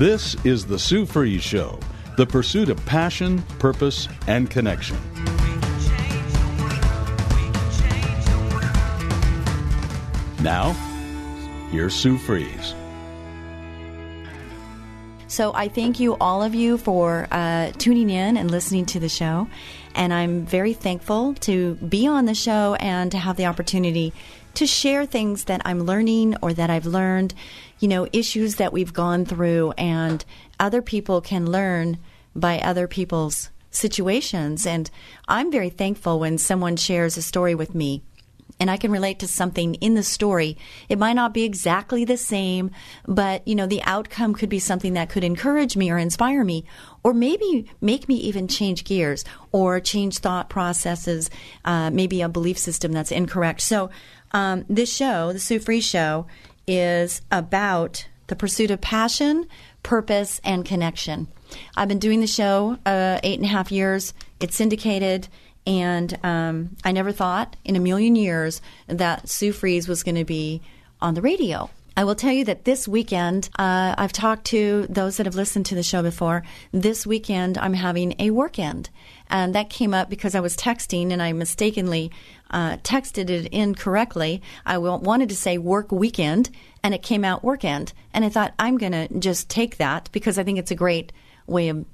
This is the Sue Fries Show, the pursuit of passion, purpose, and connection. Now, here's Sue Fries. So I thank you, all of you, for uh, tuning in and listening to the show. And I'm very thankful to be on the show and to have the opportunity to share things that I'm learning or that I've learned, you know, issues that we've gone through, and other people can learn by other people's situations. And I'm very thankful when someone shares a story with me and I can relate to something in the story. It might not be exactly the same, but you know, the outcome could be something that could encourage me or inspire me, or maybe make me even change gears or change thought processes, uh, maybe a belief system that's incorrect. So, um, this show, the Sue Fries Show, is about the pursuit of passion, purpose, and connection. I've been doing the show uh, eight and a half years. It's syndicated. And um, I never thought in a million years that Sue Fries was going to be on the radio. I will tell you that this weekend, uh, I've talked to those that have listened to the show before. This weekend, I'm having a work end. And that came up because I was texting and I mistakenly uh, texted it incorrectly. I wanted to say work weekend and it came out work end. And I thought, I'm going to just take that because I think it's a great way of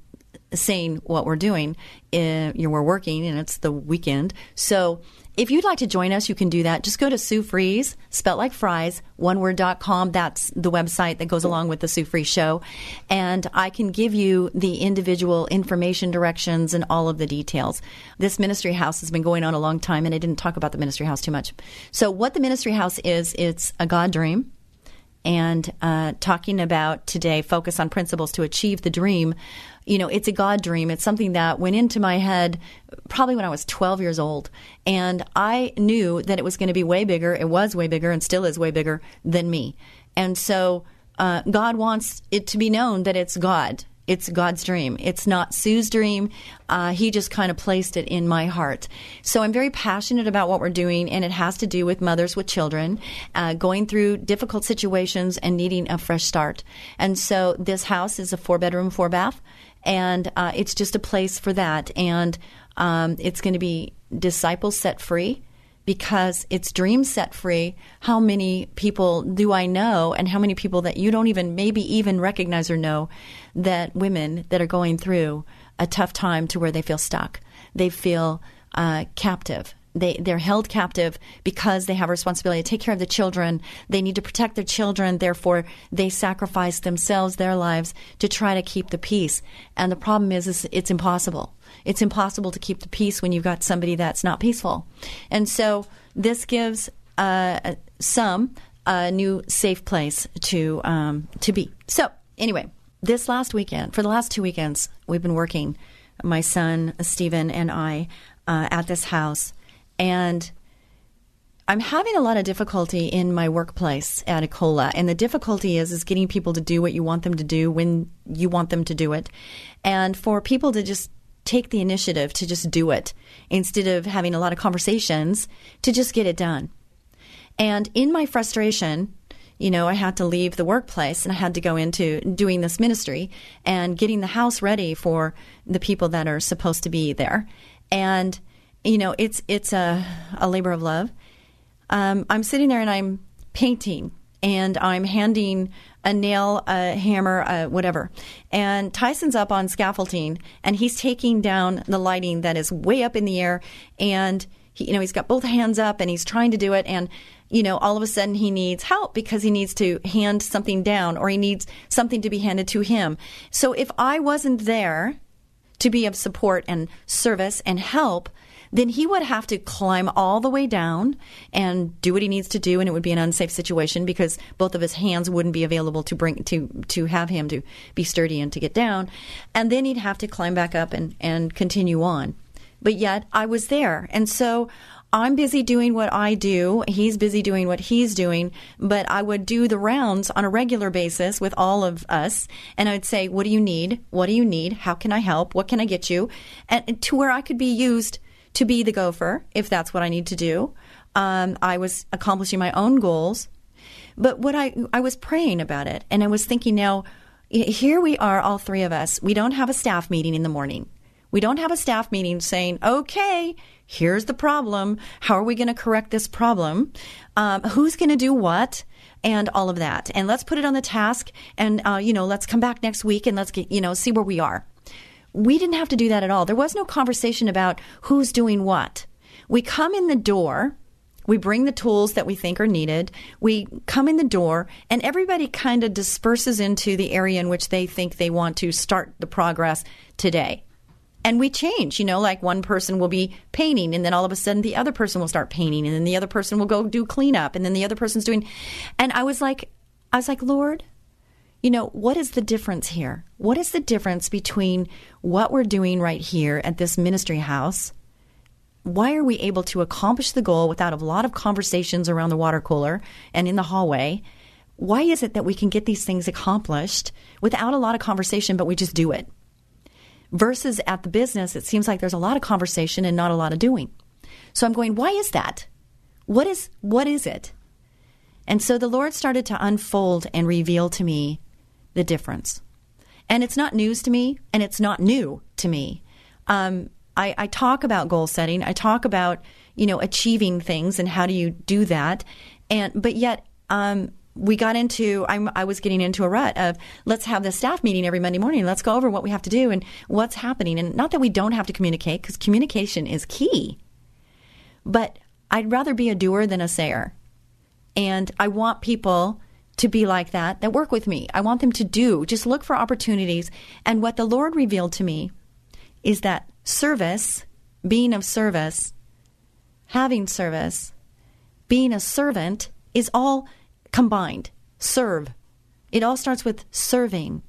saying what we're doing. Uh, you know, we're working and it's the weekend. So if you'd like to join us, you can do that. Just go to Sue Fries, spelt like fries, one word.com. That's the website that goes along with the Sue Fries show. And I can give you the individual information directions and all of the details. This ministry house has been going on a long time and I didn't talk about the ministry house too much. So what the ministry house is, it's a God dream and uh, talking about today focus on principles to achieve the dream you know, it's a God dream. It's something that went into my head probably when I was 12 years old. And I knew that it was going to be way bigger. It was way bigger and still is way bigger than me. And so uh, God wants it to be known that it's God. It's God's dream. It's not Sue's dream. Uh, he just kind of placed it in my heart. So I'm very passionate about what we're doing, and it has to do with mothers with children uh, going through difficult situations and needing a fresh start. And so this house is a four bedroom, four bath and uh, it's just a place for that. And um, it's going to be disciples set free because it's dreams set free. How many people do I know, and how many people that you don't even maybe even recognize or know that women that are going through a tough time to where they feel stuck, they feel uh, captive, they they're held captive because they have a responsibility to take care of the children. They need to protect their children. Therefore, they sacrifice themselves, their lives, to try to keep the peace. And the problem is, is it's impossible. It's impossible to keep the peace when you've got somebody that's not peaceful. And so this gives uh, some a new safe place to um, to be. So anyway, this last weekend, for the last two weekends, we've been working. My son Stephen and I uh, at this house and I'm having a lot of difficulty in my workplace at Ecola, and the difficulty is is getting people to do what you want them to do when you want them to do it, and for people to just take the initiative to just do it instead of having a lot of conversations to just get it done. And in my frustration, you know, I had to leave the workplace and I had to go into doing this ministry and getting the house ready for the people that are supposed to be there. And you know, it's it's a, a labor of love. Um, I'm sitting there and I'm painting and I'm handing a nail, a hammer, a whatever. And Tyson's up on scaffolding and he's taking down the lighting that is way up in the air and he, you know, he's got both hands up and he's trying to do it and you know, all of a sudden he needs help because he needs to hand something down or he needs something to be handed to him. So if I wasn't there to be of support and service and help, then he would have to climb all the way down and do what he needs to do and it would be an unsafe situation because both of his hands wouldn't be available to bring to to have him to be sturdy and to get down and then he'd have to climb back up and and continue on but yet I was there and so I'm busy doing what I do. He's busy doing what he's doing. But I would do the rounds on a regular basis with all of us. And I'd say, What do you need? What do you need? How can I help? What can I get you? And to where I could be used to be the gopher, if that's what I need to do. Um, I was accomplishing my own goals. But what I, I was praying about it. And I was thinking now, here we are, all three of us. We don't have a staff meeting in the morning. We don't have a staff meeting saying, okay, here's the problem. How are we going to correct this problem? Um, who's going to do what? And all of that. And let's put it on the task. And, uh, you know, let's come back next week and let's get, you know, see where we are. We didn't have to do that at all. There was no conversation about who's doing what. We come in the door. We bring the tools that we think are needed. We come in the door, and everybody kind of disperses into the area in which they think they want to start the progress today and we change. You know, like one person will be painting, and then all of a sudden the other person will start painting, and then the other person will go do cleanup, and then the other person's doing. And I was like, I was like, Lord, you know, what is the difference here? What is the difference between what we're doing right here at this ministry house? Why are we able to accomplish the goal without a lot of conversations around the water cooler and in the hallway? Why is it that we can get these things accomplished without a lot of conversation, but we just do it? versus at the business, it seems like there's a lot of conversation and not a lot of doing. So I'm going, why is that? What is what is it? And so the Lord started to unfold and reveal to me the difference. And it's not news to me, and it's not new to me. Um, I, I talk about goal setting. I talk about you know achieving things and how do you do that, and but yet um, we got into I'm, i was getting into a rut of let's have the staff meeting every monday morning let's go over what we have to do and what's happening and not that we don't have to communicate because communication is key but i'd rather be a doer than a sayer and i want people to be like that that work with me i want them to do just look for opportunities and what the lord revealed to me is that service being of service having service being a servant is all combined. Serve. It all starts with serving.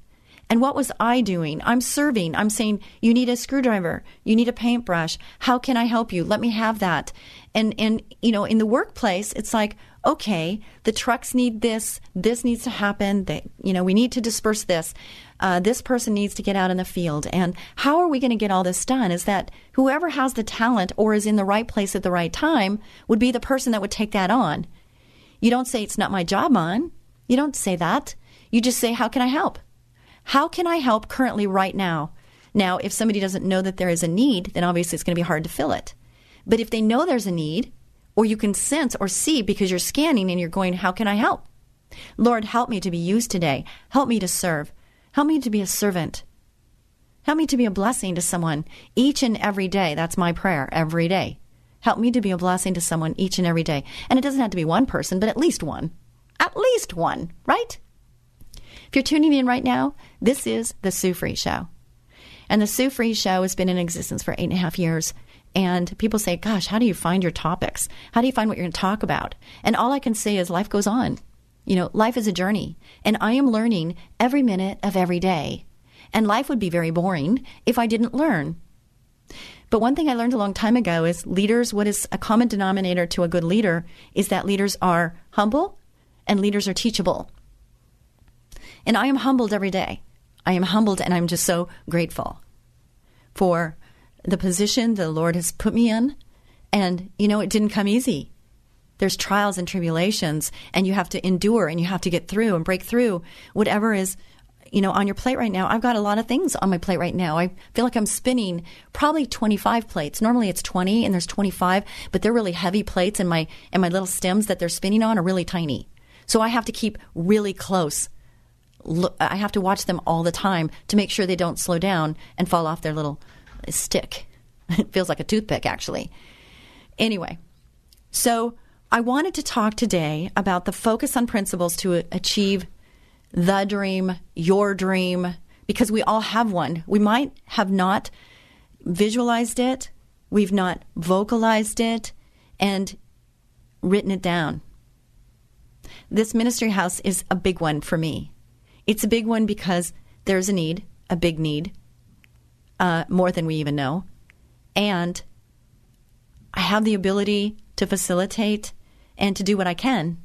And what was I doing? I'm serving. I'm saying, you need a screwdriver. You need a paintbrush. How can I help you? Let me have that. And, and, you know, in the workplace, it's like, okay, the trucks need this. This needs to happen. You know, we need to disperse this. Uh, this person needs to get out in the field. And how are we going to get all this done? Is that whoever has the talent or is in the right place at the right time would be the person that would take that on. You don't say, it's not my job, man. You don't say that. You just say, how can I help? How can I help currently right now? Now, if somebody doesn't know that there is a need, then obviously it's going to be hard to fill it. But if they know there's a need, or you can sense or see because you're scanning and you're going, how can I help? Lord, help me to be used today. Help me to serve. Help me to be a servant. Help me to be a blessing to someone each and every day. That's my prayer every day. Help me to be a blessing to someone each and every day. And it doesn't have to be one person, but at least one. At least one, right? If you're tuning in right now, this is The Sue Fries Show. And The Sue Fries Show has been in existence for eight and a half years. And people say, Gosh, how do you find your topics? How do you find what you're going to talk about? And all I can say is life goes on. You know, life is a journey. And I am learning every minute of every day. And life would be very boring if I didn't learn. But one thing I learned a long time ago is leaders, what is a common denominator to a good leader is that leaders are humble and leaders are teachable. And I am humbled every day. I am humbled and I'm just so grateful for the position the Lord has put me in. And, you know, it didn't come easy. There's trials and tribulations, and you have to endure and you have to get through and break through whatever is you know, on your plate right now, I've got a lot of things on my plate right now. I feel like I'm spinning probably 25 plates. Normally it's 20 and there's 25, but they're really heavy plates and my and my little stems that they're spinning on are really tiny. So I have to keep really close. I have to watch them all the time to make sure they don't slow down and fall off their little stick. It feels like a toothpick actually. Anyway, so I wanted to talk today about the focus on principles to achieve the dream, your dream, because we all have one. We might have not visualized it, We've not vocalized it and written it down. This ministry house is a big one for me. It's a big one because there's a need, a big need, uh, more than we even know. And I have the ability to facilitate and to do what I can.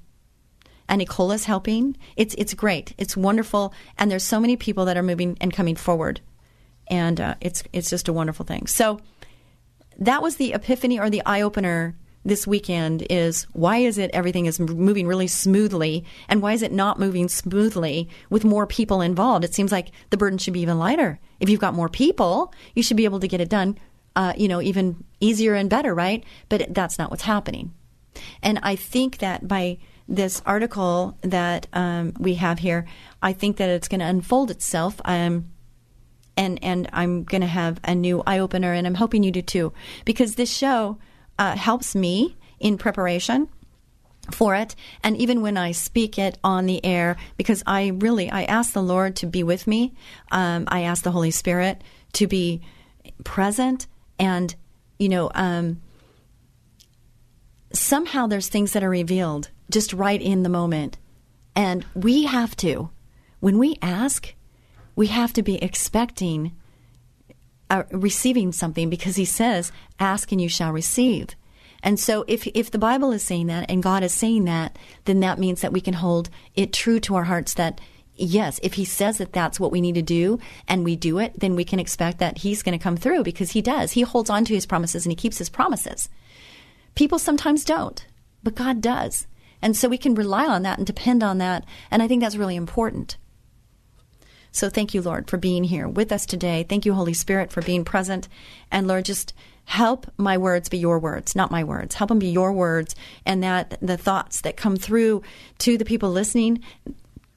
And Ecola's helping. It's it's great. It's wonderful. And there's so many people that are moving and coming forward, and uh, it's it's just a wonderful thing. So that was the epiphany or the eye opener this weekend is why is it everything is moving really smoothly? And why is it not moving smoothly with more people involved? It seems like the burden should be even lighter. If you've got more people you should be able to get it done uh, you know even easier and better right? But that's not what's happening. And i think that by this article that um, we have here i think that it's going to unfold itself um, and and i'm going to have a new eye opener and i'm hoping you do too. Because this show uh, helps me in preparation for it. And even when i speak it on the air because i really i ask the lord to be with me. Um, i ask the holy spirit to be present and you know um, somehow there's things that are revealed just right in the moment. And we have to when we ask we have to be expecting uh, receiving something because he says, "Ask and you shall receive." And so, if if the Bible is saying that and God is saying that, then that means that we can hold it true to our hearts that yes, if He says that that's what we need to do and we do it, then we can expect that He's going to come through because He does. He holds on to His promises and He keeps His promises. People sometimes don't, but God does. And so we can rely on that and depend on that. And I think that's really important. So thank you, Lord, for being here with us today. Thank you, Holy Spirit, for being present. And Lord, just help my words be your words, not my words. Help them be your words, and that the thoughts that come through to the people listening,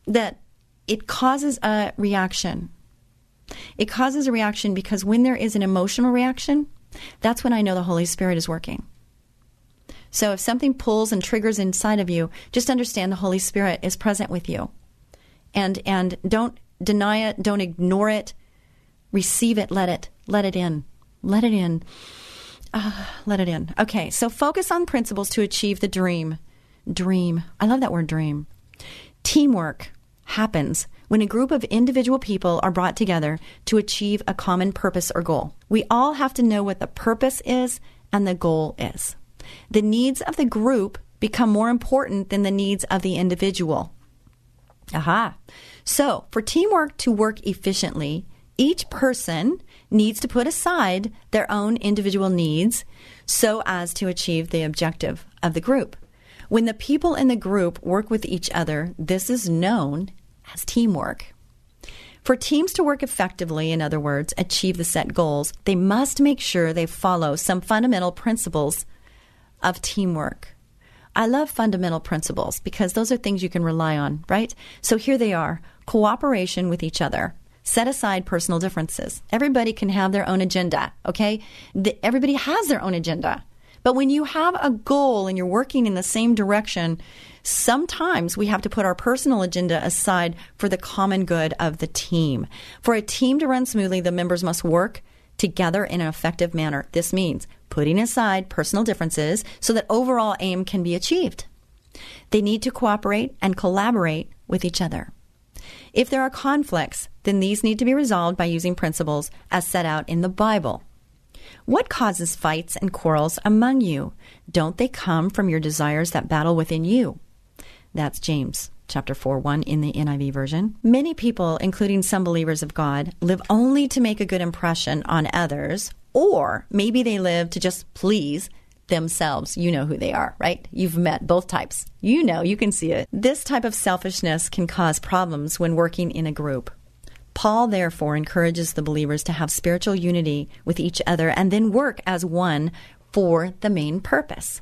that it causes a reaction. It causes a reaction because when there is an emotional reaction, that's when I know the Holy Spirit is working. So if something pulls and triggers inside of you, just understand the Holy Spirit is present with you. And and don't deny it, don't ignore it. Receive it, let it, let it in. Let it in. Uh, let it in. Okay, so focus on principles to achieve the dream. Dream. I love that word dream. Teamwork happens when a group of individual people are brought together to achieve a common purpose or goal. We all have to know what the purpose is and the goal is. The needs of the group become more important than the needs of the individual. Aha. So, for teamwork to work efficiently, each person needs to put aside their own individual needs so as to achieve the objective of the group. When the people in the group work with each other, this is known as teamwork. For teams to work effectively, in other words, achieve the set goals, they must make sure they follow some fundamental principles of teamwork. I love fundamental principles because those are things you can rely on, right? So here they are cooperation with each other. Set aside personal differences. Everybody can have their own agenda, okay? The, everybody has their own agenda. But when you have a goal and you're working in the same direction, sometimes we have to put our personal agenda aside for the common good of the team. For a team to run smoothly, the members must work together in an effective manner. This means putting aside personal differences so that overall aim can be achieved. They need to cooperate and collaborate with each other. If there are conflicts, then these need to be resolved by using principles as set out in the Bible. What causes fights and quarrels among you? Don't they come from your desires that battle within you? That's James chapter 4 1 in the NIV version. Many people, including some believers of God, live only to make a good impression on others, or maybe they live to just please themselves. You know who they are, right? You've met both types. You know, you can see it. This type of selfishness can cause problems when working in a group. Paul, therefore, encourages the believers to have spiritual unity with each other and then work as one for the main purpose.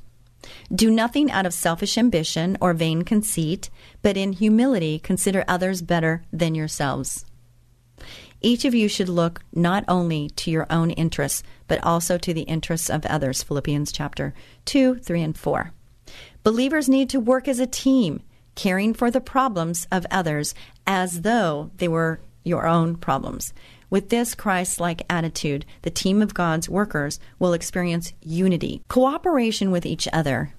Do nothing out of selfish ambition or vain conceit, but in humility consider others better than yourselves. Each of you should look not only to your own interests, but also to the interests of others. Philippians chapter 2, 3, and 4. Believers need to work as a team, caring for the problems of others as though they were your own problems. With this Christ like attitude, the team of God's workers will experience unity, cooperation with each other.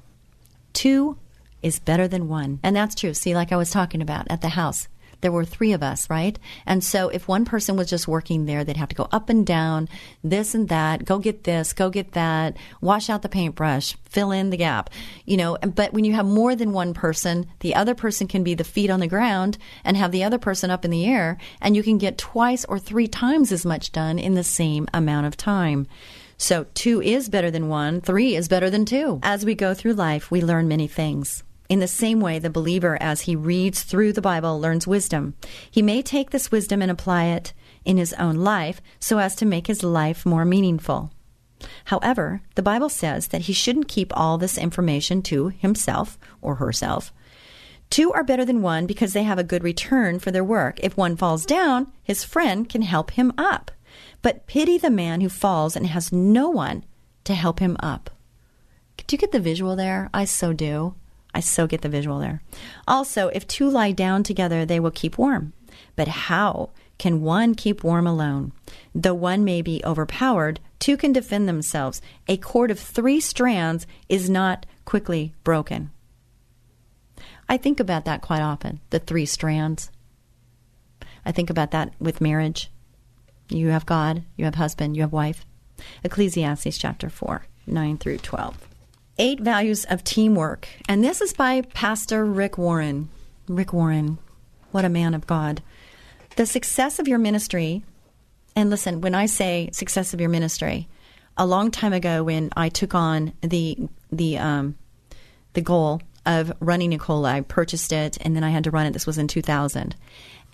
Two is better than one. And that's true. See, like I was talking about at the house, there were three of us, right? And so if one person was just working there, they'd have to go up and down, this and that, go get this, go get that, wash out the paintbrush, fill in the gap, you know. But when you have more than one person, the other person can be the feet on the ground and have the other person up in the air, and you can get twice or three times as much done in the same amount of time. So two is better than one, three is better than two. As we go through life, we learn many things. In the same way, the believer, as he reads through the Bible, learns wisdom. He may take this wisdom and apply it in his own life so as to make his life more meaningful. However, the Bible says that he shouldn't keep all this information to himself or herself. Two are better than one because they have a good return for their work. If one falls down, his friend can help him up. But pity the man who falls and has no one to help him up. Do you get the visual there? I so do. I so get the visual there. Also, if two lie down together, they will keep warm. But how can one keep warm alone? Though one may be overpowered, two can defend themselves. A cord of three strands is not quickly broken. I think about that quite often, the three strands. I think about that with marriage. You have God, you have husband, you have wife. Ecclesiastes chapter 4, 9 through 12. Eight Values of Teamwork. And this is by Pastor Rick Warren. Rick Warren, what a man of God. The success of your ministry, and listen, when I say success of your ministry, a long time ago when I took on the the um, the goal of running Ecola, I purchased it and then I had to run it. This was in 2000,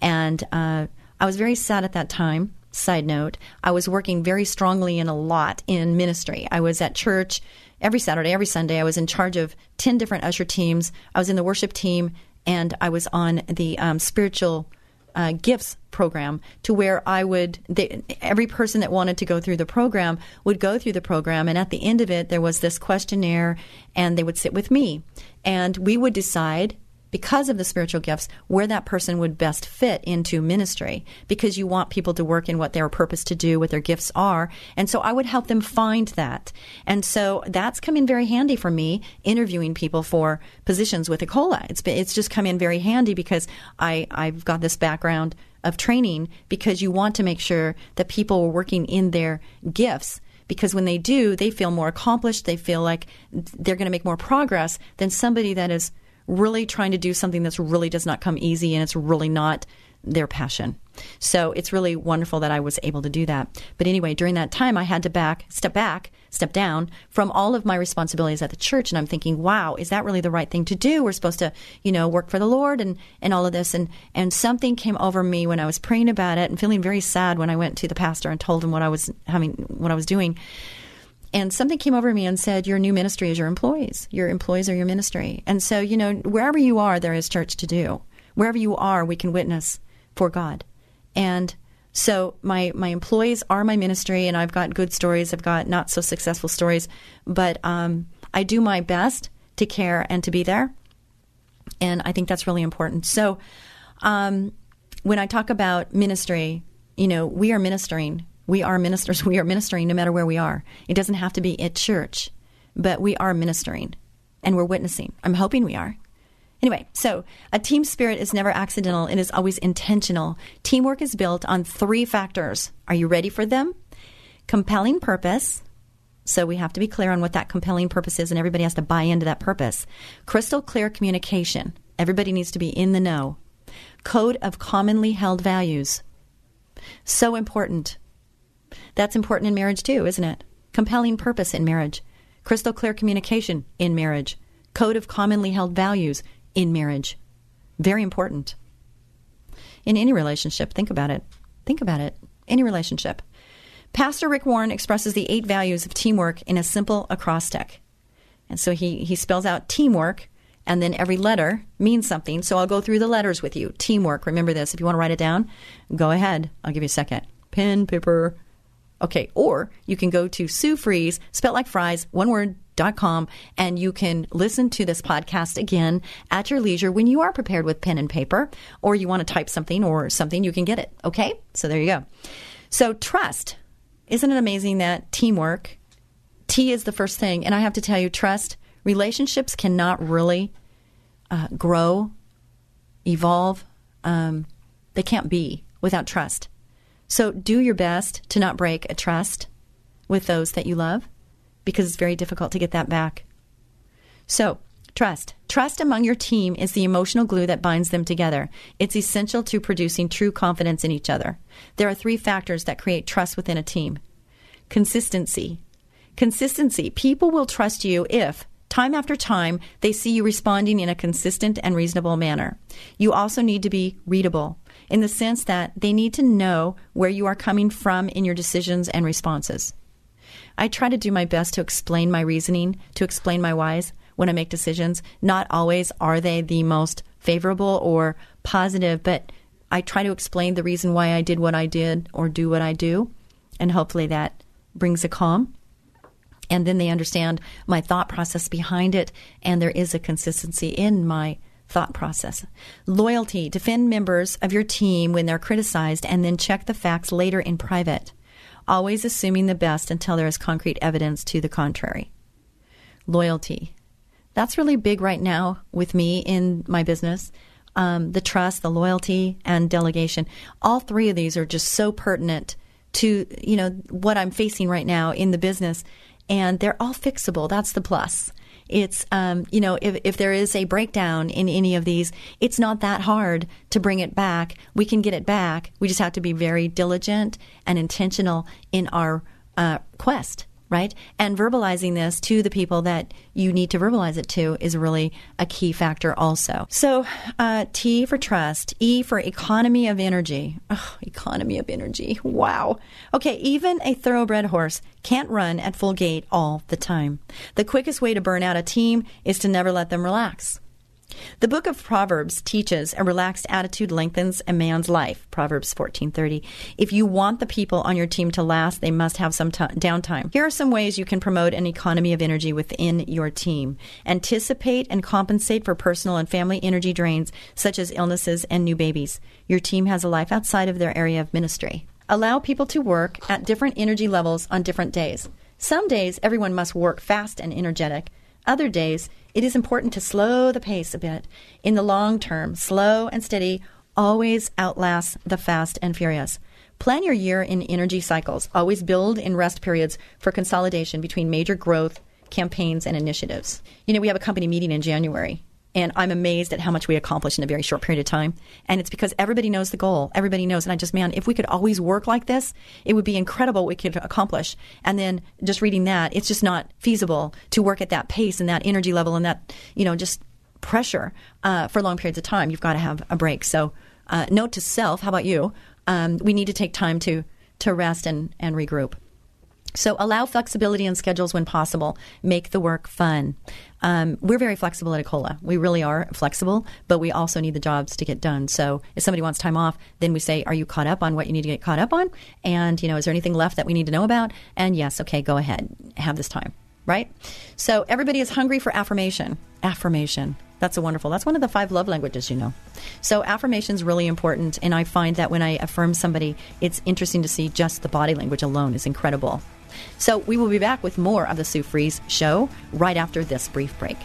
and uh, I was very sad at that time. Side note: I was working very strongly and a lot in ministry. I was at church every Saturday, every Sunday. I was in charge of 10 different usher teams. I was in the worship team, and I was on the um, spiritual uh, gifts program to where I would, they, every person that wanted to go through the program would go through the program. And at the end of it, there was this questionnaire, and they would sit with me. And we would decide because of the spiritual gifts where that person would best fit into ministry because you want people to work in what they're purpose to do what their gifts are. And so i would help them find that. And so that's come in very handy for me interviewing people for positions with ecola it's been, it's just come in very handy because i i've got this background of training because you want to make sure that people are working in their gifts because when they do, they feel more accomplished. They feel like they're going to make more progress than somebody that is really trying to do something that's really does not come easy and it's really not their passion. So it's really wonderful that I was able to do that. But anyway, during that time, I had to back, step back, step down from all of my responsibilities at the church. And I'm thinking, wow, is that really the right thing to do? We're supposed to, you know, work for the Lord and, and all of this. And, and something came over me when I was praying about it and feeling very sad when I went to the pastor and told him what I was having, what I was doing and something came over me and said, Your new ministry is your employees. Your employees are your ministry. And so, you know, wherever you are, there is church to do. Wherever you are, we can witness for God. And so my my employees are my ministry, and I've got good stories. I've got not so successful stories, but um, I do my best to care and to be there, and I think that's really important. So, um, when I talk about ministry, you know, we are ministering we are ministers. We are ministering no matter where we are. It doesn't have to be at church, but we are ministering and we're witnessing. I'm hoping we are. Anyway, so a team spirit is never accidental, it is always intentional. Teamwork is built on three factors. Are you ready for them? Compelling purpose. So we have to be clear on what that compelling purpose is, and everybody has to buy into that purpose. Crystal clear communication. Everybody needs to be in the know. Code of commonly held values. So important. That's important in marriage too, isn't it? Compelling purpose in marriage, crystal clear communication in marriage, code of commonly held values in marriage. Very important. In any relationship, think about it. Think about it. Any relationship. Pastor Rick Warren expresses the eight values of teamwork in a simple acrostic. And so he, he spells out teamwork, and then every letter means something. So I'll go through the letters with you. Teamwork, remember this. If you want to write it down, go ahead. I'll give you a second. Pen, paper, Okay, or you can go to Sue Fries, spelled like fries, one word, dot com, and you can listen to this podcast again at your leisure when you are prepared with pen and paper, or you want to type something or something, you can get it. Okay, so there you go. So, trust. Isn't it amazing that teamwork, T is the first thing. And I have to tell you, trust, relationships cannot really uh, grow, evolve. Um, they can't be without trust. So, do your best to not break a trust with those that you love because it's very difficult to get that back. So, trust. Trust among your team is the emotional glue that binds them together. It's essential to producing true confidence in each other. There are three factors that create trust within a team consistency. Consistency. People will trust you if, time after time, they see you responding in a consistent and reasonable manner. You also need to be readable in the sense that they need to know where you are coming from in your decisions and responses. I try to do my best to explain my reasoning, to explain my whys when I make decisions. Not always are they the most favorable or positive, but I try to explain the reason why I did what I did or do what I do, and hopefully that brings a calm. And then they understand my thought process behind it, and there is a consistency in my thought process. Loyalty. Defend members of your team when they're criticized, and then check the facts later in private always assuming the best until there is concrete evidence to the contrary. Loyalty. That's really big right now with me in my business. Um, the trust, the loyalty, and delegation. All three of these are just so pertinent to you know what I'm facing right now in the business, and they're all fixable. That's the plus. It's, um, you know, if, if there is a breakdown in any of these, it's not that hard to bring it back. We can get it back. We just have to be very diligent and intentional in our uh, quest right? And verbalizing this to the people that you need to verbalize it to is really a key factor also. So, uh, T for trust, E for economy of energy. Economy of energy. Wow. Okay, even a thoroughbred horse can't run at full gait all the time. The quickest way to burn out a team is to never let them relax. The book of Proverbs teaches a relaxed attitude lengthens a man's life. Proverbs 14:30. If you want the people on your team to last, they must have some t- downtime. Here are some ways you can promote an economy of energy within your team. Anticipate and compensate for personal and family energy drains such as illnesses and new babies. Your team has a life outside of their area of ministry. Allow people to work at different energy levels on different days. Some days everyone must work fast and energetic. Other days it is important to slow the pace a bit. In the long term, slow and steady always outlasts the fast and furious. Plan your year in energy cycles. Always build in rest periods for consolidation between major growth campaigns and initiatives. You know, we have a company meeting in January and I'm amazed at how much we accomplish in a very short period of time. And it's because everybody knows the goal. Everybody knows. And I just, man, if we could always work like this, it would be incredible what we could accomplish. And then just reading that, it's just not feasible to work at that pace and that energy level and that, you know, just pressure uh, for long periods of time. You've got to have a break. So, uh, note to self, how about you? Um, we need to take time to, to rest and, and regroup. So allow flexibility in schedules when possible. Make the work fun. Um, we're very flexible at Ecola. We really are flexible, but we also need the jobs to get done. So if somebody wants time off, then we say, "Are you caught up on what you need to get caught up on?" And you know, is there anything left that we need to know about? And yes, okay, go ahead, have this time. Right. So everybody is hungry for affirmation. Affirmation. That's a wonderful. That's one of the five love languages, you know. So affirmation is really important, and I find that when I affirm somebody, it's interesting to see just the body language alone is incredible. So we will be back with more of the Sue Fries show right after this brief break.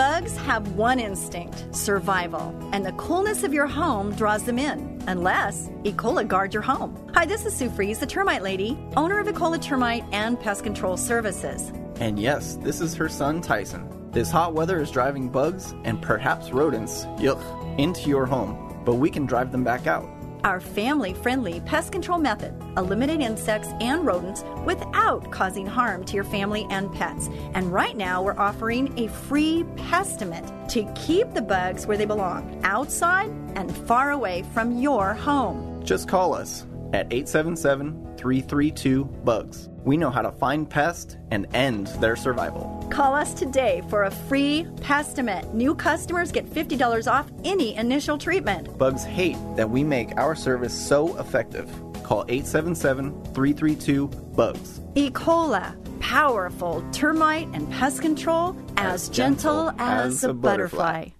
Bugs have one instinct survival, and the coolness of your home draws them in, unless Ecola guard your home. Hi, this is Sue Fries, the termite lady, owner of Ecola Termite and Pest Control Services. And yes, this is her son Tyson. This hot weather is driving bugs and perhaps rodents, yuck, into your home but we can drive them back out. Our family friendly pest control method eliminate insects and rodents without causing harm to your family and pets. And right now, we're offering a free Pestimate to keep the bugs where they belong outside and far away from your home. Just call us at 877 332 BUGS. We know how to find pests and end their survival. Call us today for a free Pestimate. New customers get $50 off any initial treatment. Bugs hate that we make our service so effective. Call 877 332 BUGS. Ecola, powerful termite and pest control as, as gentle, gentle, as, as a, a butterfly. butterfly.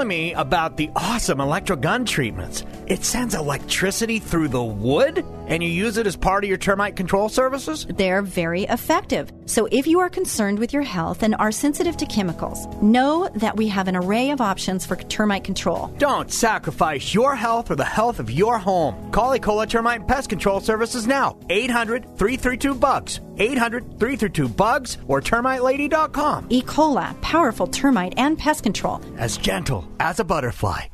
me about the awesome electro gun treatments. It sends electricity through the wood, and you use it as part of your termite control services? They're very effective. So if you are concerned with your health and are sensitive to chemicals, know that we have an array of options for termite control. Don't sacrifice your health or the health of your home. Call Ecola Termite Pest Control Services now. 800 332 BUGS. 800 332 BUGS or termitelady.com. E. coli, powerful termite and pest control. As gentle as a butterfly.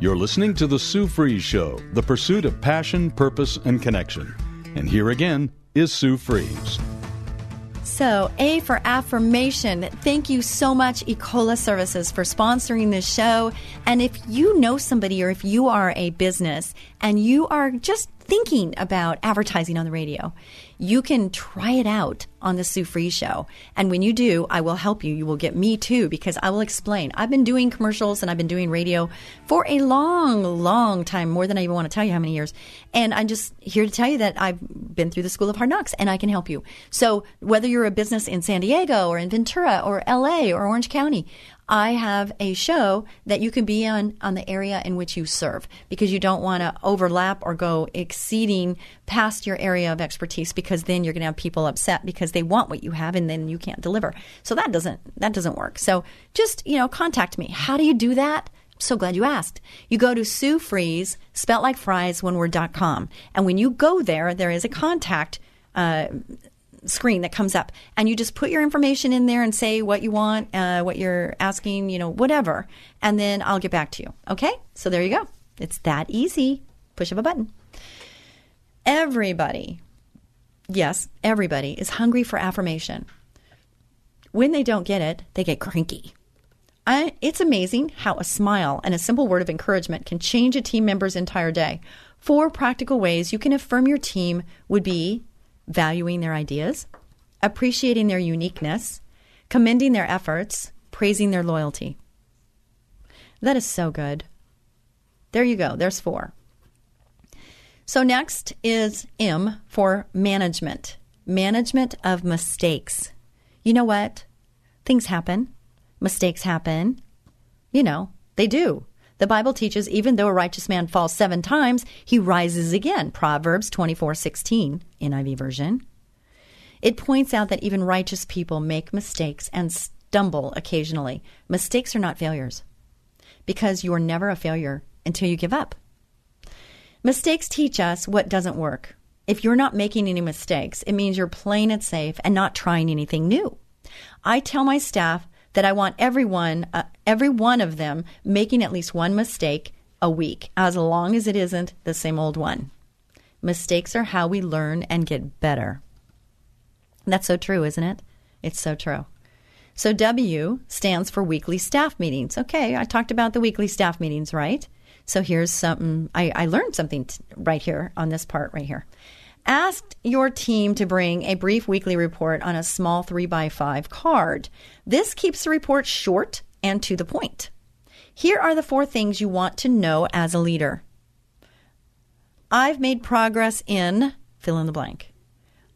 You're listening to The Sue Fries Show, the pursuit of passion, purpose, and connection. And here again is Sue Fries. So, A for affirmation. Thank you so much, Ecola Services, for sponsoring this show. And if you know somebody or if you are a business and you are just thinking about advertising on the radio, you can try it out on the Sue Fries Show. And when you do, I will help you. You will get me too because I will explain. I've been doing commercials and I've been doing radio for a long, long time, more than I even want to tell you how many years. And I'm just here to tell you that I've been through the School of Hard Knocks and I can help you. So whether you're a business in San Diego or in Ventura or LA or Orange County, I have a show that you can be on on the area in which you serve because you don't want to overlap or go exceeding past your area of expertise because then you're going to have people upset because they want what you have and then you can't deliver. So that doesn't that doesn't work. So just, you know, contact me. How do you do that? so glad you asked. You go to Sue Fries, spelt like fries, one word, dot com. And when you go there, there is a contact uh, screen that comes up and you just put your information in there and say what you want uh, what you're asking you know whatever and then i'll get back to you okay? So there you go. It's that easy. Push of a button. Everybody yes everybody is hungry for affirmation. When they don't get it they get cranky. I, it's amazing how a smile and a simple word of encouragement can change a team member's entire day. Four practical ways you can affirm your team would be valuing their ideas, appreciating their uniqueness, commending their efforts, praising their loyalty. That is so good. There you go. There's four. So, next is M for management management of mistakes. You know what? Things happen, mistakes happen. You know, they do. The Bible teaches even though a righteous man falls seven times, he rises again. Proverbs 24 16, NIV version. It points out that even righteous people make mistakes and stumble occasionally. Mistakes are not failures because you are never a failure until you give up. Mistakes teach us what doesn't work. If you're not making any mistakes, it means you're playing it safe and not trying anything new. I tell my staff that I want everyone, uh, every one of them, making at least one mistake a week, as long as it isn't the same old one. Mistakes are how we learn and get better. That's so true, isn't it? It's so true. So, W stands for weekly staff meetings. Okay, I talked about the weekly staff meetings, right? So, here's something I, I learned something t- right here on this part right here asked your team to bring a brief weekly report on a small 3x5 card. This keeps the report short and to the point. Here are the four things you want to know as a leader. I've made progress in fill in the blank.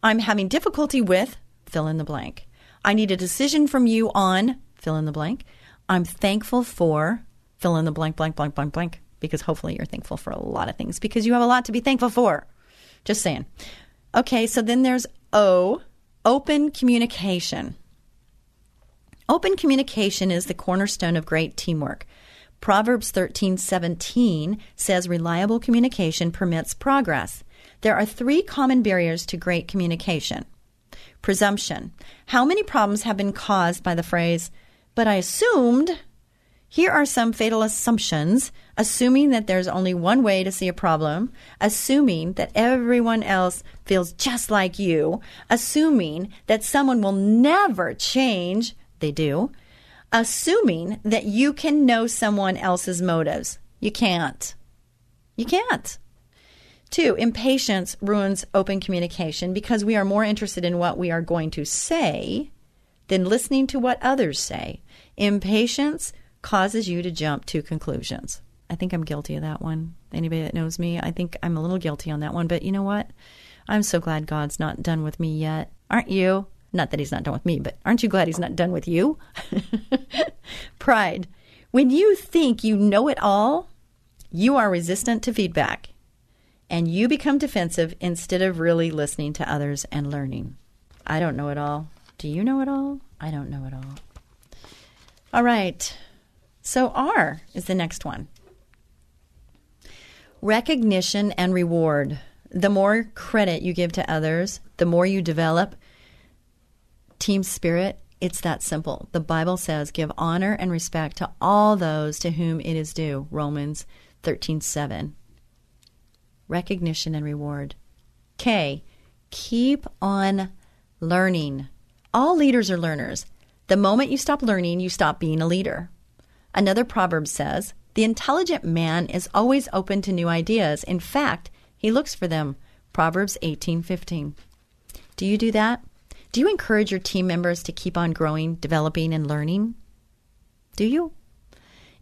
I'm having difficulty with fill in the blank. I need a decision from you on fill in the blank. I'm thankful for fill in the blank, blank, blank, blank, blank, because hopefully you're thankful for a lot of things because you have a lot to be thankful for. Just saying. Okay, so then there's O, open communication. Open communication is the cornerstone of great teamwork. Proverbs 13:17 says reliable communication permits progress. There are three common barriers to great communication. Presumption. How many problems have been caused by the phrase, but I assumed here are some fatal assumptions, assuming that there's only one way to see a problem, assuming that everyone else feels just like you, assuming that someone will never change, they do, assuming that you can know someone else's motives. You can't. You can't. Two, impatience ruins open communication because we are more interested in what we are going to say than listening to what others say. Impatience causes you to jump to conclusions. I think I'm guilty of that one. Anybody that knows me, I think I'm a little guilty on that one. But you know what? I'm so glad God's not done with me yet. Aren't you? Not that he's not done with me, but aren't you glad he's not done with you? Pride. When you think you know it all, you are resistant to feedback and you become defensive instead of really listening to others and learning. I don't know it all. Do you know it all? I don't know it all. All right. So, R is the next one recognition and reward. The more credit you give to others, the more you develop team spirit. It's that simple. The Bible says, give honor and respect to all those to whom it is due. Romans 13 7. Recognition and reward. K. Keep on learning. All leaders are learners. The moment you stop learning, you stop being a leader. Another proverb says, The intelligent man is always open to new ideas. In fact, he looks for them. Proverbs 18:15. Do you do that? Do you encourage your team members to keep on growing, developing and learning? Do you?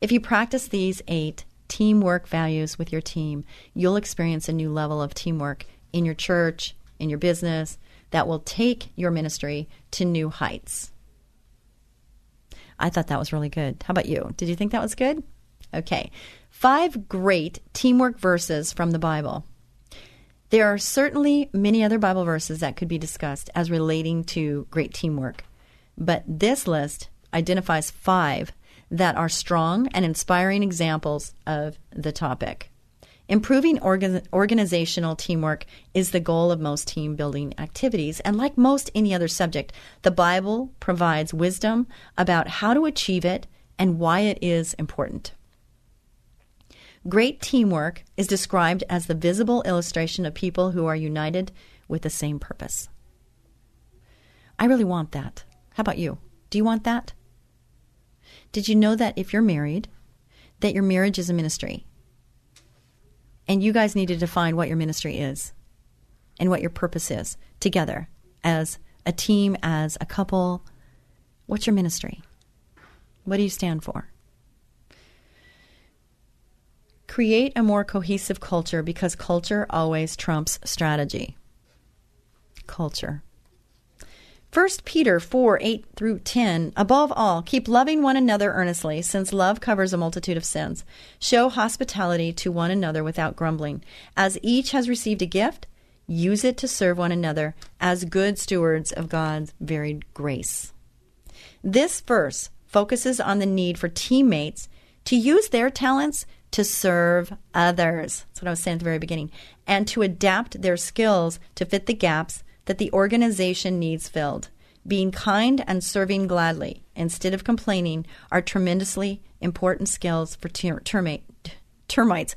If you practice these 8 teamwork values with your team, you'll experience a new level of teamwork in your church, in your business that will take your ministry to new heights. I thought that was really good. How about you? Did you think that was good? Okay. Five great teamwork verses from the Bible. There are certainly many other Bible verses that could be discussed as relating to great teamwork, but this list identifies five that are strong and inspiring examples of the topic. Improving organ- organizational teamwork is the goal of most team building activities, and like most any other subject, the Bible provides wisdom about how to achieve it and why it is important. Great teamwork is described as the visible illustration of people who are united with the same purpose. I really want that. How about you? Do you want that? Did you know that if you're married, that your marriage is a ministry? And you guys need to define what your ministry is and what your purpose is together as a team, as a couple. What's your ministry? What do you stand for? Create a more cohesive culture because culture always trumps strategy. Culture. 1 Peter 4 8 through 10. Above all, keep loving one another earnestly, since love covers a multitude of sins. Show hospitality to one another without grumbling. As each has received a gift, use it to serve one another as good stewards of God's varied grace. This verse focuses on the need for teammates to use their talents to serve others. That's what I was saying at the very beginning. And to adapt their skills to fit the gaps that the organization needs filled. Being kind and serving gladly instead of complaining are tremendously important skills for ter- termite, termites.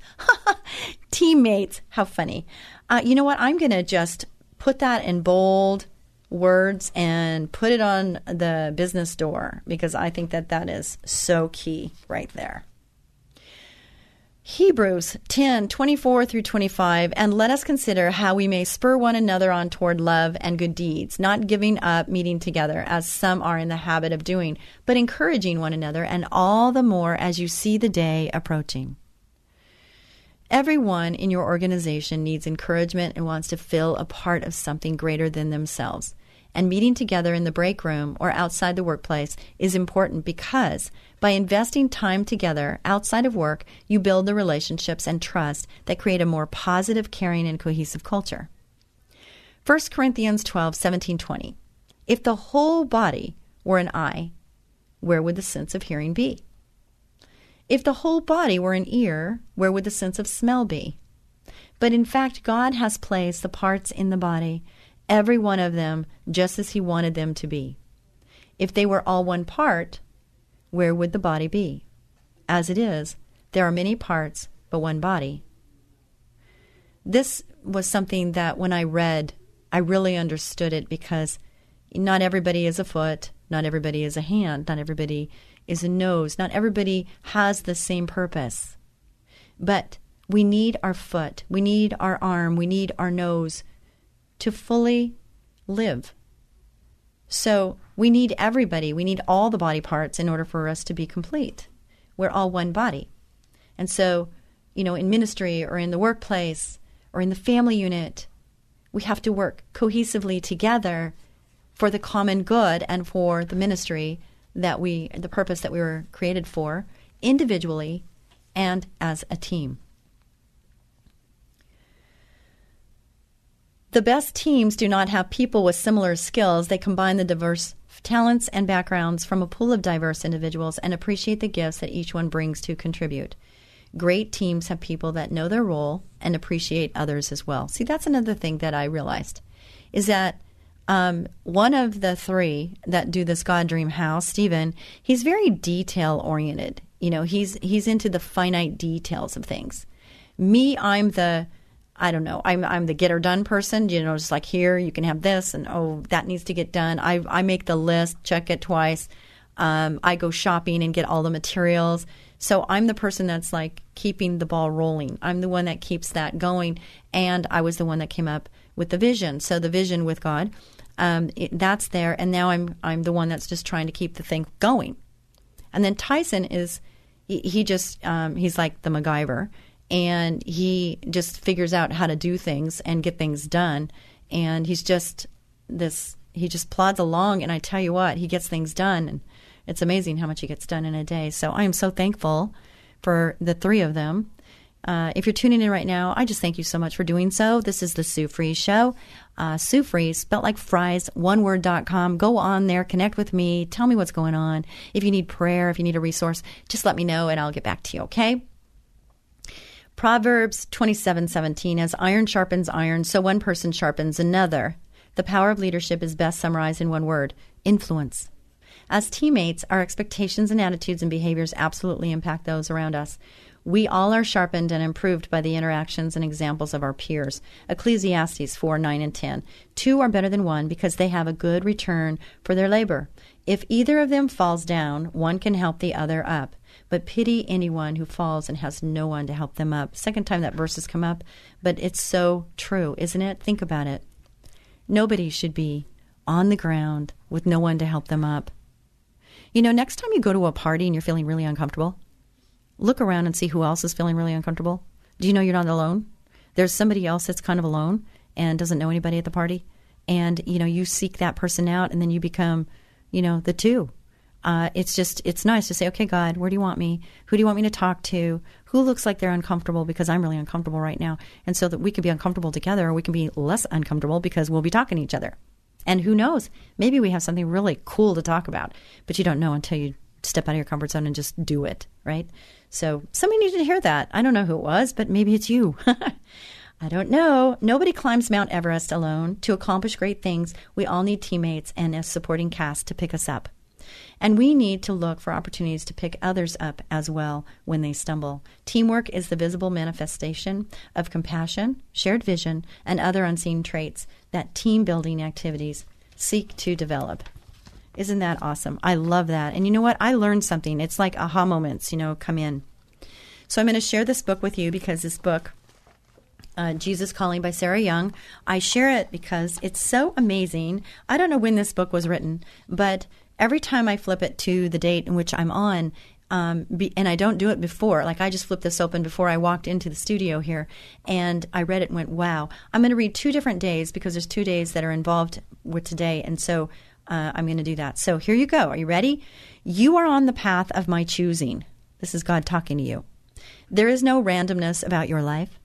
Teammates. How funny. Uh, you know what? I'm going to just put that in bold words and put it on the business door because I think that that is so key right there. Hebrews 10 24 through 25, and let us consider how we may spur one another on toward love and good deeds, not giving up meeting together, as some are in the habit of doing, but encouraging one another, and all the more as you see the day approaching. Everyone in your organization needs encouragement and wants to feel a part of something greater than themselves and meeting together in the break room or outside the workplace is important because by investing time together outside of work, you build the relationships and trust that create a more positive, caring, and cohesive culture. 1 Corinthians 12, 17, 20. If the whole body were an eye, where would the sense of hearing be? If the whole body were an ear, where would the sense of smell be? But in fact, God has placed the parts in the body every one of them just as he wanted them to be. If they were all one part, where would the body be? As it is, there are many parts, but one body. This was something that when I read, I really understood it because not everybody is a foot, not everybody is a hand, not everybody is a nose. Not everybody has the same purpose. But we need our foot, we need our arm, we need our nose to fully live. So we need everybody. We need all the body parts in order for us to be complete. We're all one body. And so, you know, in ministry or in the workplace or in the family unit, we have to work cohesively together for the common good and for the ministry that we, the purpose that we were created for, individually and as a team. The best teams do not have people with similar skills. They combine the diverse talents and backgrounds from a pool of diverse individuals and appreciate the gifts that each one brings to contribute. Great teams have people that know their role and appreciate others as well. See, that's another thing that I realized is that um, one of the three that do this God Dream House, Stephen, he's very detail oriented. You know, he's he's into the finite details of things. Me, I'm the I don't know. I'm I'm the get her done person. You know, just like here, you can have this, and oh, that needs to get done. I I make the list, check it twice. Um, I go shopping and get all the materials. So I'm the person that's like keeping the ball rolling. I'm the one that keeps that going, and I was the one that came up with the vision. So the vision with God, um, it, that's there, and now I'm I'm the one that's just trying to keep the thing going. And then Tyson is he, he just um, he's like the MacGyver and he just figures out how to do things and get things done. And he's just this, he just plods along. And I tell you what, he gets things done. And it's amazing how much he gets done in a day. So I am so thankful for the three of them. Uh, if you're tuning in right now, I just thank you so much for doing so. This is the Sue Fries Show. Uh, Sue Fries, spelt like fries, one oneword.com. Go on there, connect with me, tell me what's going on. If you need prayer, if you need a resource, just let me know and I'll get back to you, okay? Proverbs 27:17 as iron sharpens iron so one person sharpens another. The power of leadership is best summarized in one word: influence. As teammates, our expectations and attitudes and behaviors absolutely impact those around us. We all are sharpened and improved by the interactions and examples of our peers. Ecclesiastes 4 9 and 10. Two are better than one because they have a good return for their labor. If either of them falls down, one can help the other up but pity anyone who falls and has no one to help them up. Second time that verse has come up, but it's so true, isn't it? Think about it. Nobody should be on the ground with no one to help them up. You know, next time you go to a party and you're feeling really uncomfortable, look around and see who else is feeling really uncomfortable. Do you know you're not alone? There's somebody else that's kind of alone and doesn't know anybody at the party. And, you know, you seek that person out and then you become, you know, the two uh, it's just it's nice to say, okay, God, where do you want me? Who do you want me to talk to? Who looks like they're uncomfortable because I'm really uncomfortable right now, and so that we can be uncomfortable together, or we can be less uncomfortable because we'll be talking to each other. And who knows? Maybe we have something really cool to talk about, but you don't know until you step out of your comfort zone and just do it, right? So somebody needed to hear that. I don't know who it was, but maybe it's you. I don't know. Nobody climbs Mount Everest alone. To accomplish great things, we all need teammates and a supporting cast to pick us up. And we need to look for opportunities to pick others up as well when they stumble. Teamwork is the visible manifestation of compassion, shared vision, and other unseen traits that team building activities seek to develop. Isn't that awesome? I love that. And you know what? I learned something. It's like aha moments, you know, come in. So I'm going to share this book with you because this book uh, Jesus Calling by Sarah Young. I share it because it's so amazing. I don't know when this book was written, but every time I flip it to the date in which I'm on, um, be, and I don't do it before. Like I just flipped this open before I walked into the studio here, and I read it and went, "Wow!" I'm going to read two different days because there's two days that are involved with today, and so uh, I'm going to do that. So here you go. Are you ready? You are on the path of my choosing. This is God talking to you. There is no randomness about your life.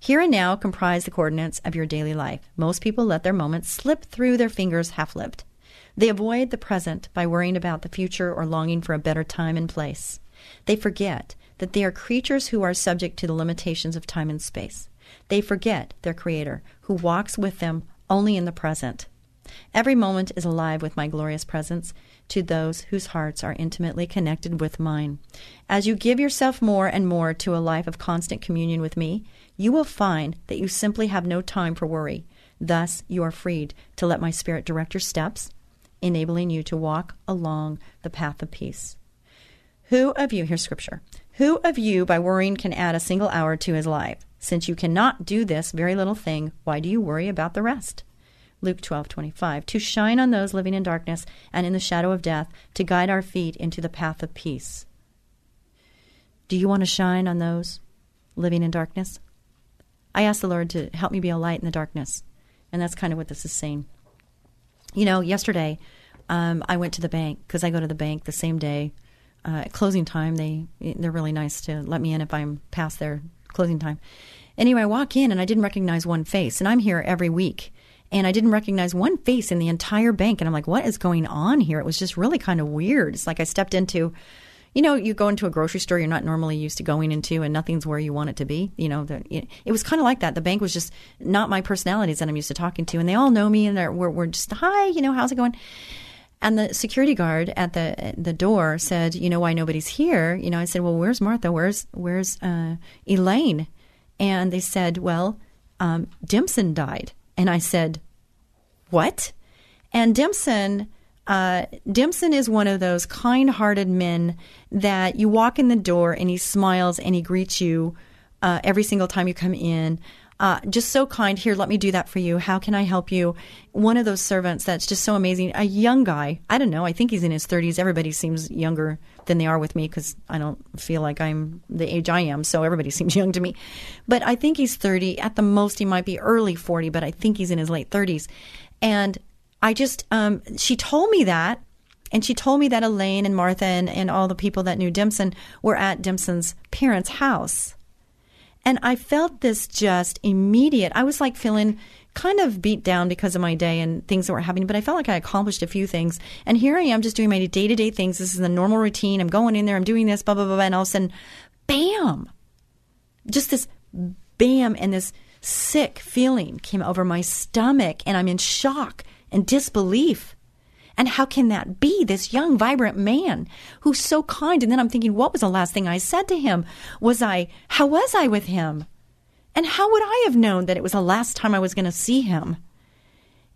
Here and now comprise the coordinates of your daily life. Most people let their moments slip through their fingers half lived. They avoid the present by worrying about the future or longing for a better time and place. They forget that they are creatures who are subject to the limitations of time and space. They forget their Creator, who walks with them only in the present. Every moment is alive with my glorious presence to those whose hearts are intimately connected with mine. As you give yourself more and more to a life of constant communion with me, you will find that you simply have no time for worry. Thus, you are freed to let my spirit direct your steps enabling you to walk along the path of peace. Who of you, here's scripture, who of you by worrying can add a single hour to his life? Since you cannot do this very little thing, why do you worry about the rest? Luke 12:25 To shine on those living in darkness and in the shadow of death, to guide our feet into the path of peace. Do you want to shine on those living in darkness? I ask the Lord to help me be a light in the darkness. And that's kind of what this is saying. You know, yesterday um, I went to the bank because I go to the bank the same day. Uh, at closing time, they they're really nice to let me in if I'm past their closing time. Anyway, I walk in and I didn't recognize one face, and I'm here every week, and I didn't recognize one face in the entire bank, and I'm like, what is going on here? It was just really kind of weird. It's like I stepped into you know, you go into a grocery store you're not normally used to going into, and nothing's where you want it to be. You know, the, it was kind of like that. The bank was just not my personalities that I'm used to talking to, and they all know me, and we're, we're just hi, you know, how's it going? And the security guard at the the door said, "You know why nobody's here?" You know, I said, "Well, where's Martha? Where's where's uh, Elaine?" And they said, "Well, um, Dimson died." And I said, "What?" And Dimson uh, Dimson is one of those kind hearted men that you walk in the door and he smiles and he greets you uh, every single time you come in. Uh, just so kind. Here, let me do that for you. How can I help you? One of those servants that's just so amazing. A young guy. I don't know. I think he's in his 30s. Everybody seems younger than they are with me because I don't feel like I'm the age I am. So everybody seems young to me. But I think he's 30. At the most, he might be early 40, but I think he's in his late 30s. And I just, um, she told me that. And she told me that Elaine and Martha and, and all the people that knew Dimson were at Dimson's parents' house. And I felt this just immediate. I was like feeling kind of beat down because of my day and things that were happening, but I felt like I accomplished a few things. And here I am just doing my day to day things. This is the normal routine. I'm going in there, I'm doing this, blah, blah, blah. And all of a sudden, bam! Just this bam and this sick feeling came over my stomach, and I'm in shock and disbelief. And how can that be? This young, vibrant man who's so kind. And then I'm thinking, what was the last thing I said to him? Was I, how was I with him? And how would I have known that it was the last time I was going to see him?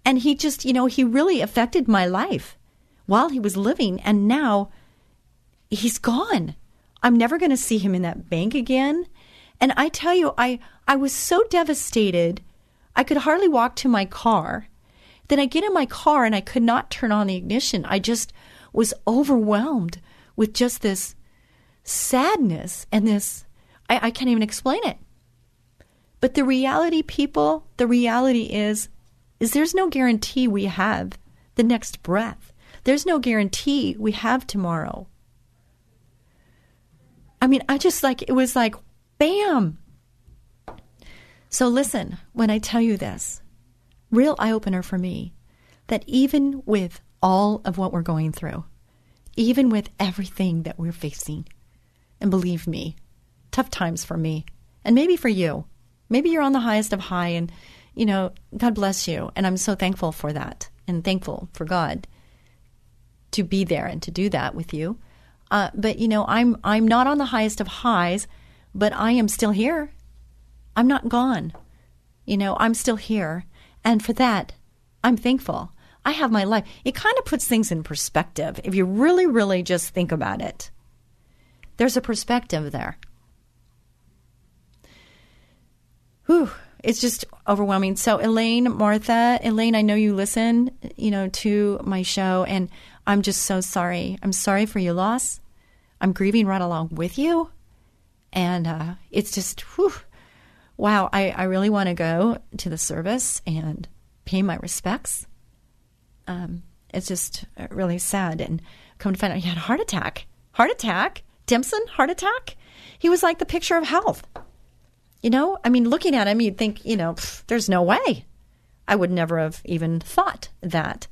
And he just, you know, he really affected my life while he was living. And now he's gone. I'm never going to see him in that bank again. And I tell you, I, I was so devastated. I could hardly walk to my car. Then I get in my car and I could not turn on the ignition. I just was overwhelmed with just this sadness and this, I, I can't even explain it. But the reality, people, the reality is, is there's no guarantee we have the next breath. There's no guarantee we have tomorrow. I mean, I just like, it was like, bam. So listen, when I tell you this, real eye opener for me that even with all of what we're going through, even with everything that we're facing, and believe me, tough times for me, and maybe for you. Maybe you're on the highest of high, and you know, God bless you. And I'm so thankful for that, and thankful for God to be there and to do that with you. Uh, but you know, I'm I'm not on the highest of highs, but I am still here. I'm not gone. You know, I'm still here, and for that, I'm thankful. I have my life. It kind of puts things in perspective if you really, really just think about it. There's a perspective there. Whew, it's just overwhelming. So, Elaine, Martha, Elaine, I know you listen, you know, to my show, and I'm just so sorry. I'm sorry for your loss. I'm grieving right along with you, and uh, it's just, whew, wow, I, I really want to go to the service and pay my respects. Um, it's just really sad. And come to find out he had a heart attack. Heart attack? Dimson, heart attack? He was like the picture of health. You know, I mean, looking at him, you'd think, you know, pff, there's no way. I would never have even thought that.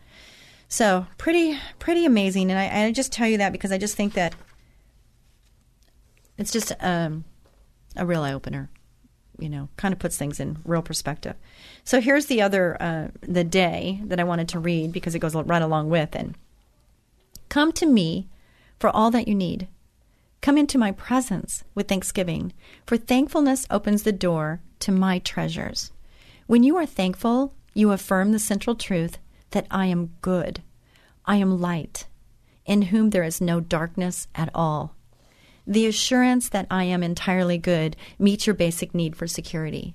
So pretty, pretty amazing. And I, I just tell you that because I just think that it's just um, a real eye opener you know, kind of puts things in real perspective. So here's the other, uh, the day that I wanted to read because it goes right along with. And come to me for all that you need. Come into my presence with thanksgiving, for thankfulness opens the door to my treasures. When you are thankful, you affirm the central truth that I am good, I am light, in whom there is no darkness at all. The assurance that I am entirely good meets your basic need for security.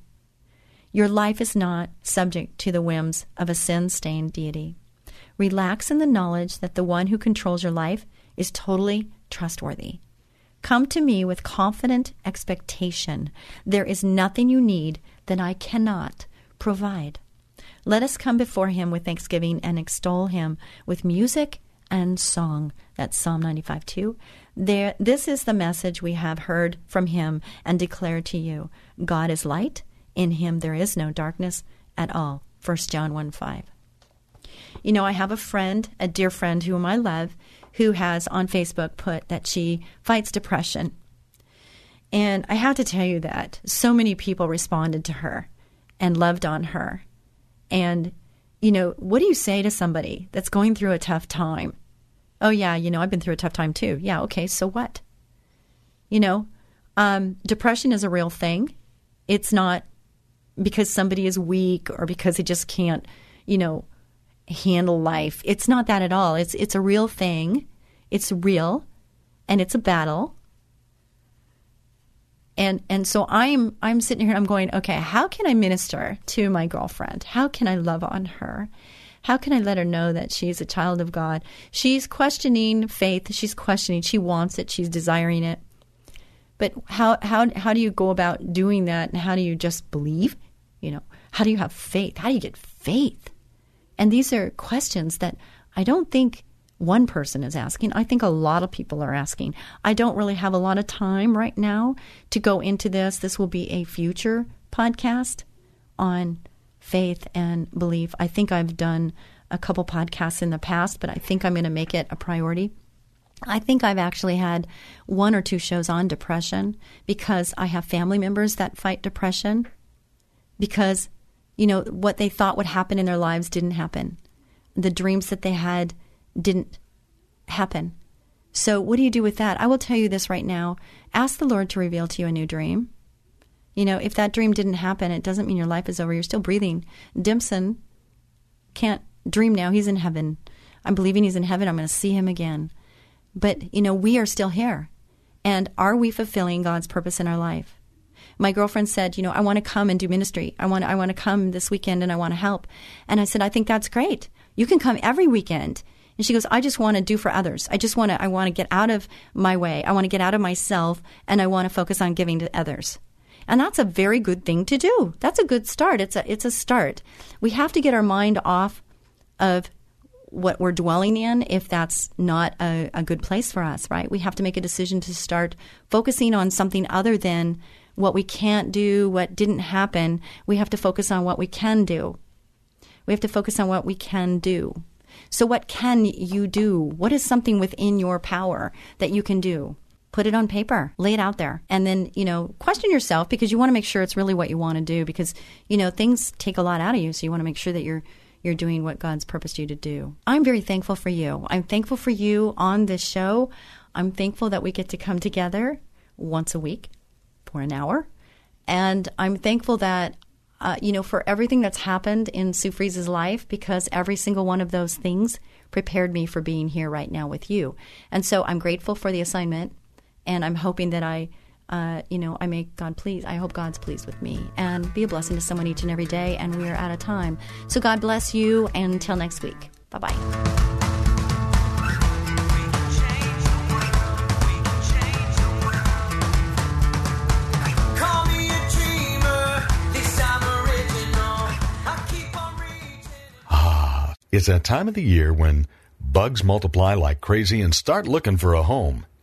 Your life is not subject to the whims of a sin stained deity. Relax in the knowledge that the one who controls your life is totally trustworthy. Come to me with confident expectation. There is nothing you need that I cannot provide. Let us come before him with thanksgiving and extol him with music and song. That's Psalm 95 2. There, this is the message we have heard from him and declare to you God is light, in him there is no darkness at all. 1 John 1 5. You know, I have a friend, a dear friend whom I love, who has on Facebook put that she fights depression. And I have to tell you that so many people responded to her and loved on her. And, you know, what do you say to somebody that's going through a tough time? Oh, yeah, you know, I've been through a tough time too. Yeah, okay, so what? You know, um, depression is a real thing. It's not because somebody is weak or because they just can't, you know, handle life. It's not that at all. It's it's a real thing. It's real and it's a battle. And and so I'm I'm sitting here I'm going, okay, how can I minister to my girlfriend? How can I love on her? How can I let her know that she's a child of God? She's questioning faith. She's questioning. She wants it. She's desiring it. But how how how do you go about doing that? And how do you just believe? You know, how do you have faith? How do you get faith? And these are questions that I don't think one person is asking. I think a lot of people are asking. I don't really have a lot of time right now to go into this. This will be a future podcast on faith and belief. I think I've done a couple podcasts in the past, but I think I'm going to make it a priority. I think I've actually had one or two shows on depression because I have family members that fight depression because you know, what they thought would happen in their lives didn't happen. The dreams that they had didn't happen. So, what do you do with that? I will tell you this right now. Ask the Lord to reveal to you a new dream. You know, if that dream didn't happen, it doesn't mean your life is over. You're still breathing. Dimson can't dream now. He's in heaven. I'm believing he's in heaven. I'm going to see him again. But, you know, we are still here. And are we fulfilling God's purpose in our life? my girlfriend said, you know, I want to come and do ministry. I want I want to come this weekend and I want to help. And I said, I think that's great. You can come every weekend. And she goes, I just want to do for others. I just want to I want to get out of my way. I want to get out of myself and I want to focus on giving to others. And that's a very good thing to do. That's a good start. It's a it's a start. We have to get our mind off of what we're dwelling in if that's not a, a good place for us, right? We have to make a decision to start focusing on something other than what we can't do, what didn't happen. We have to focus on what we can do. We have to focus on what we can do. So, what can you do? What is something within your power that you can do? Put it on paper, lay it out there, and then, you know, question yourself because you want to make sure it's really what you want to do because, you know, things take a lot out of you. So, you want to make sure that you're you're doing what God's purposed you to do. I'm very thankful for you. I'm thankful for you on this show. I'm thankful that we get to come together once a week for an hour. And I'm thankful that, uh, you know, for everything that's happened in Sue Fries's life, because every single one of those things prepared me for being here right now with you. And so I'm grateful for the assignment, and I'm hoping that I, uh, you know, I make God pleased. I hope God's pleased with me and be a blessing to someone each and every day. And we are out of time. So God bless you. And until next week. Bye bye. It's that time of the year when bugs multiply like crazy and start looking for a home.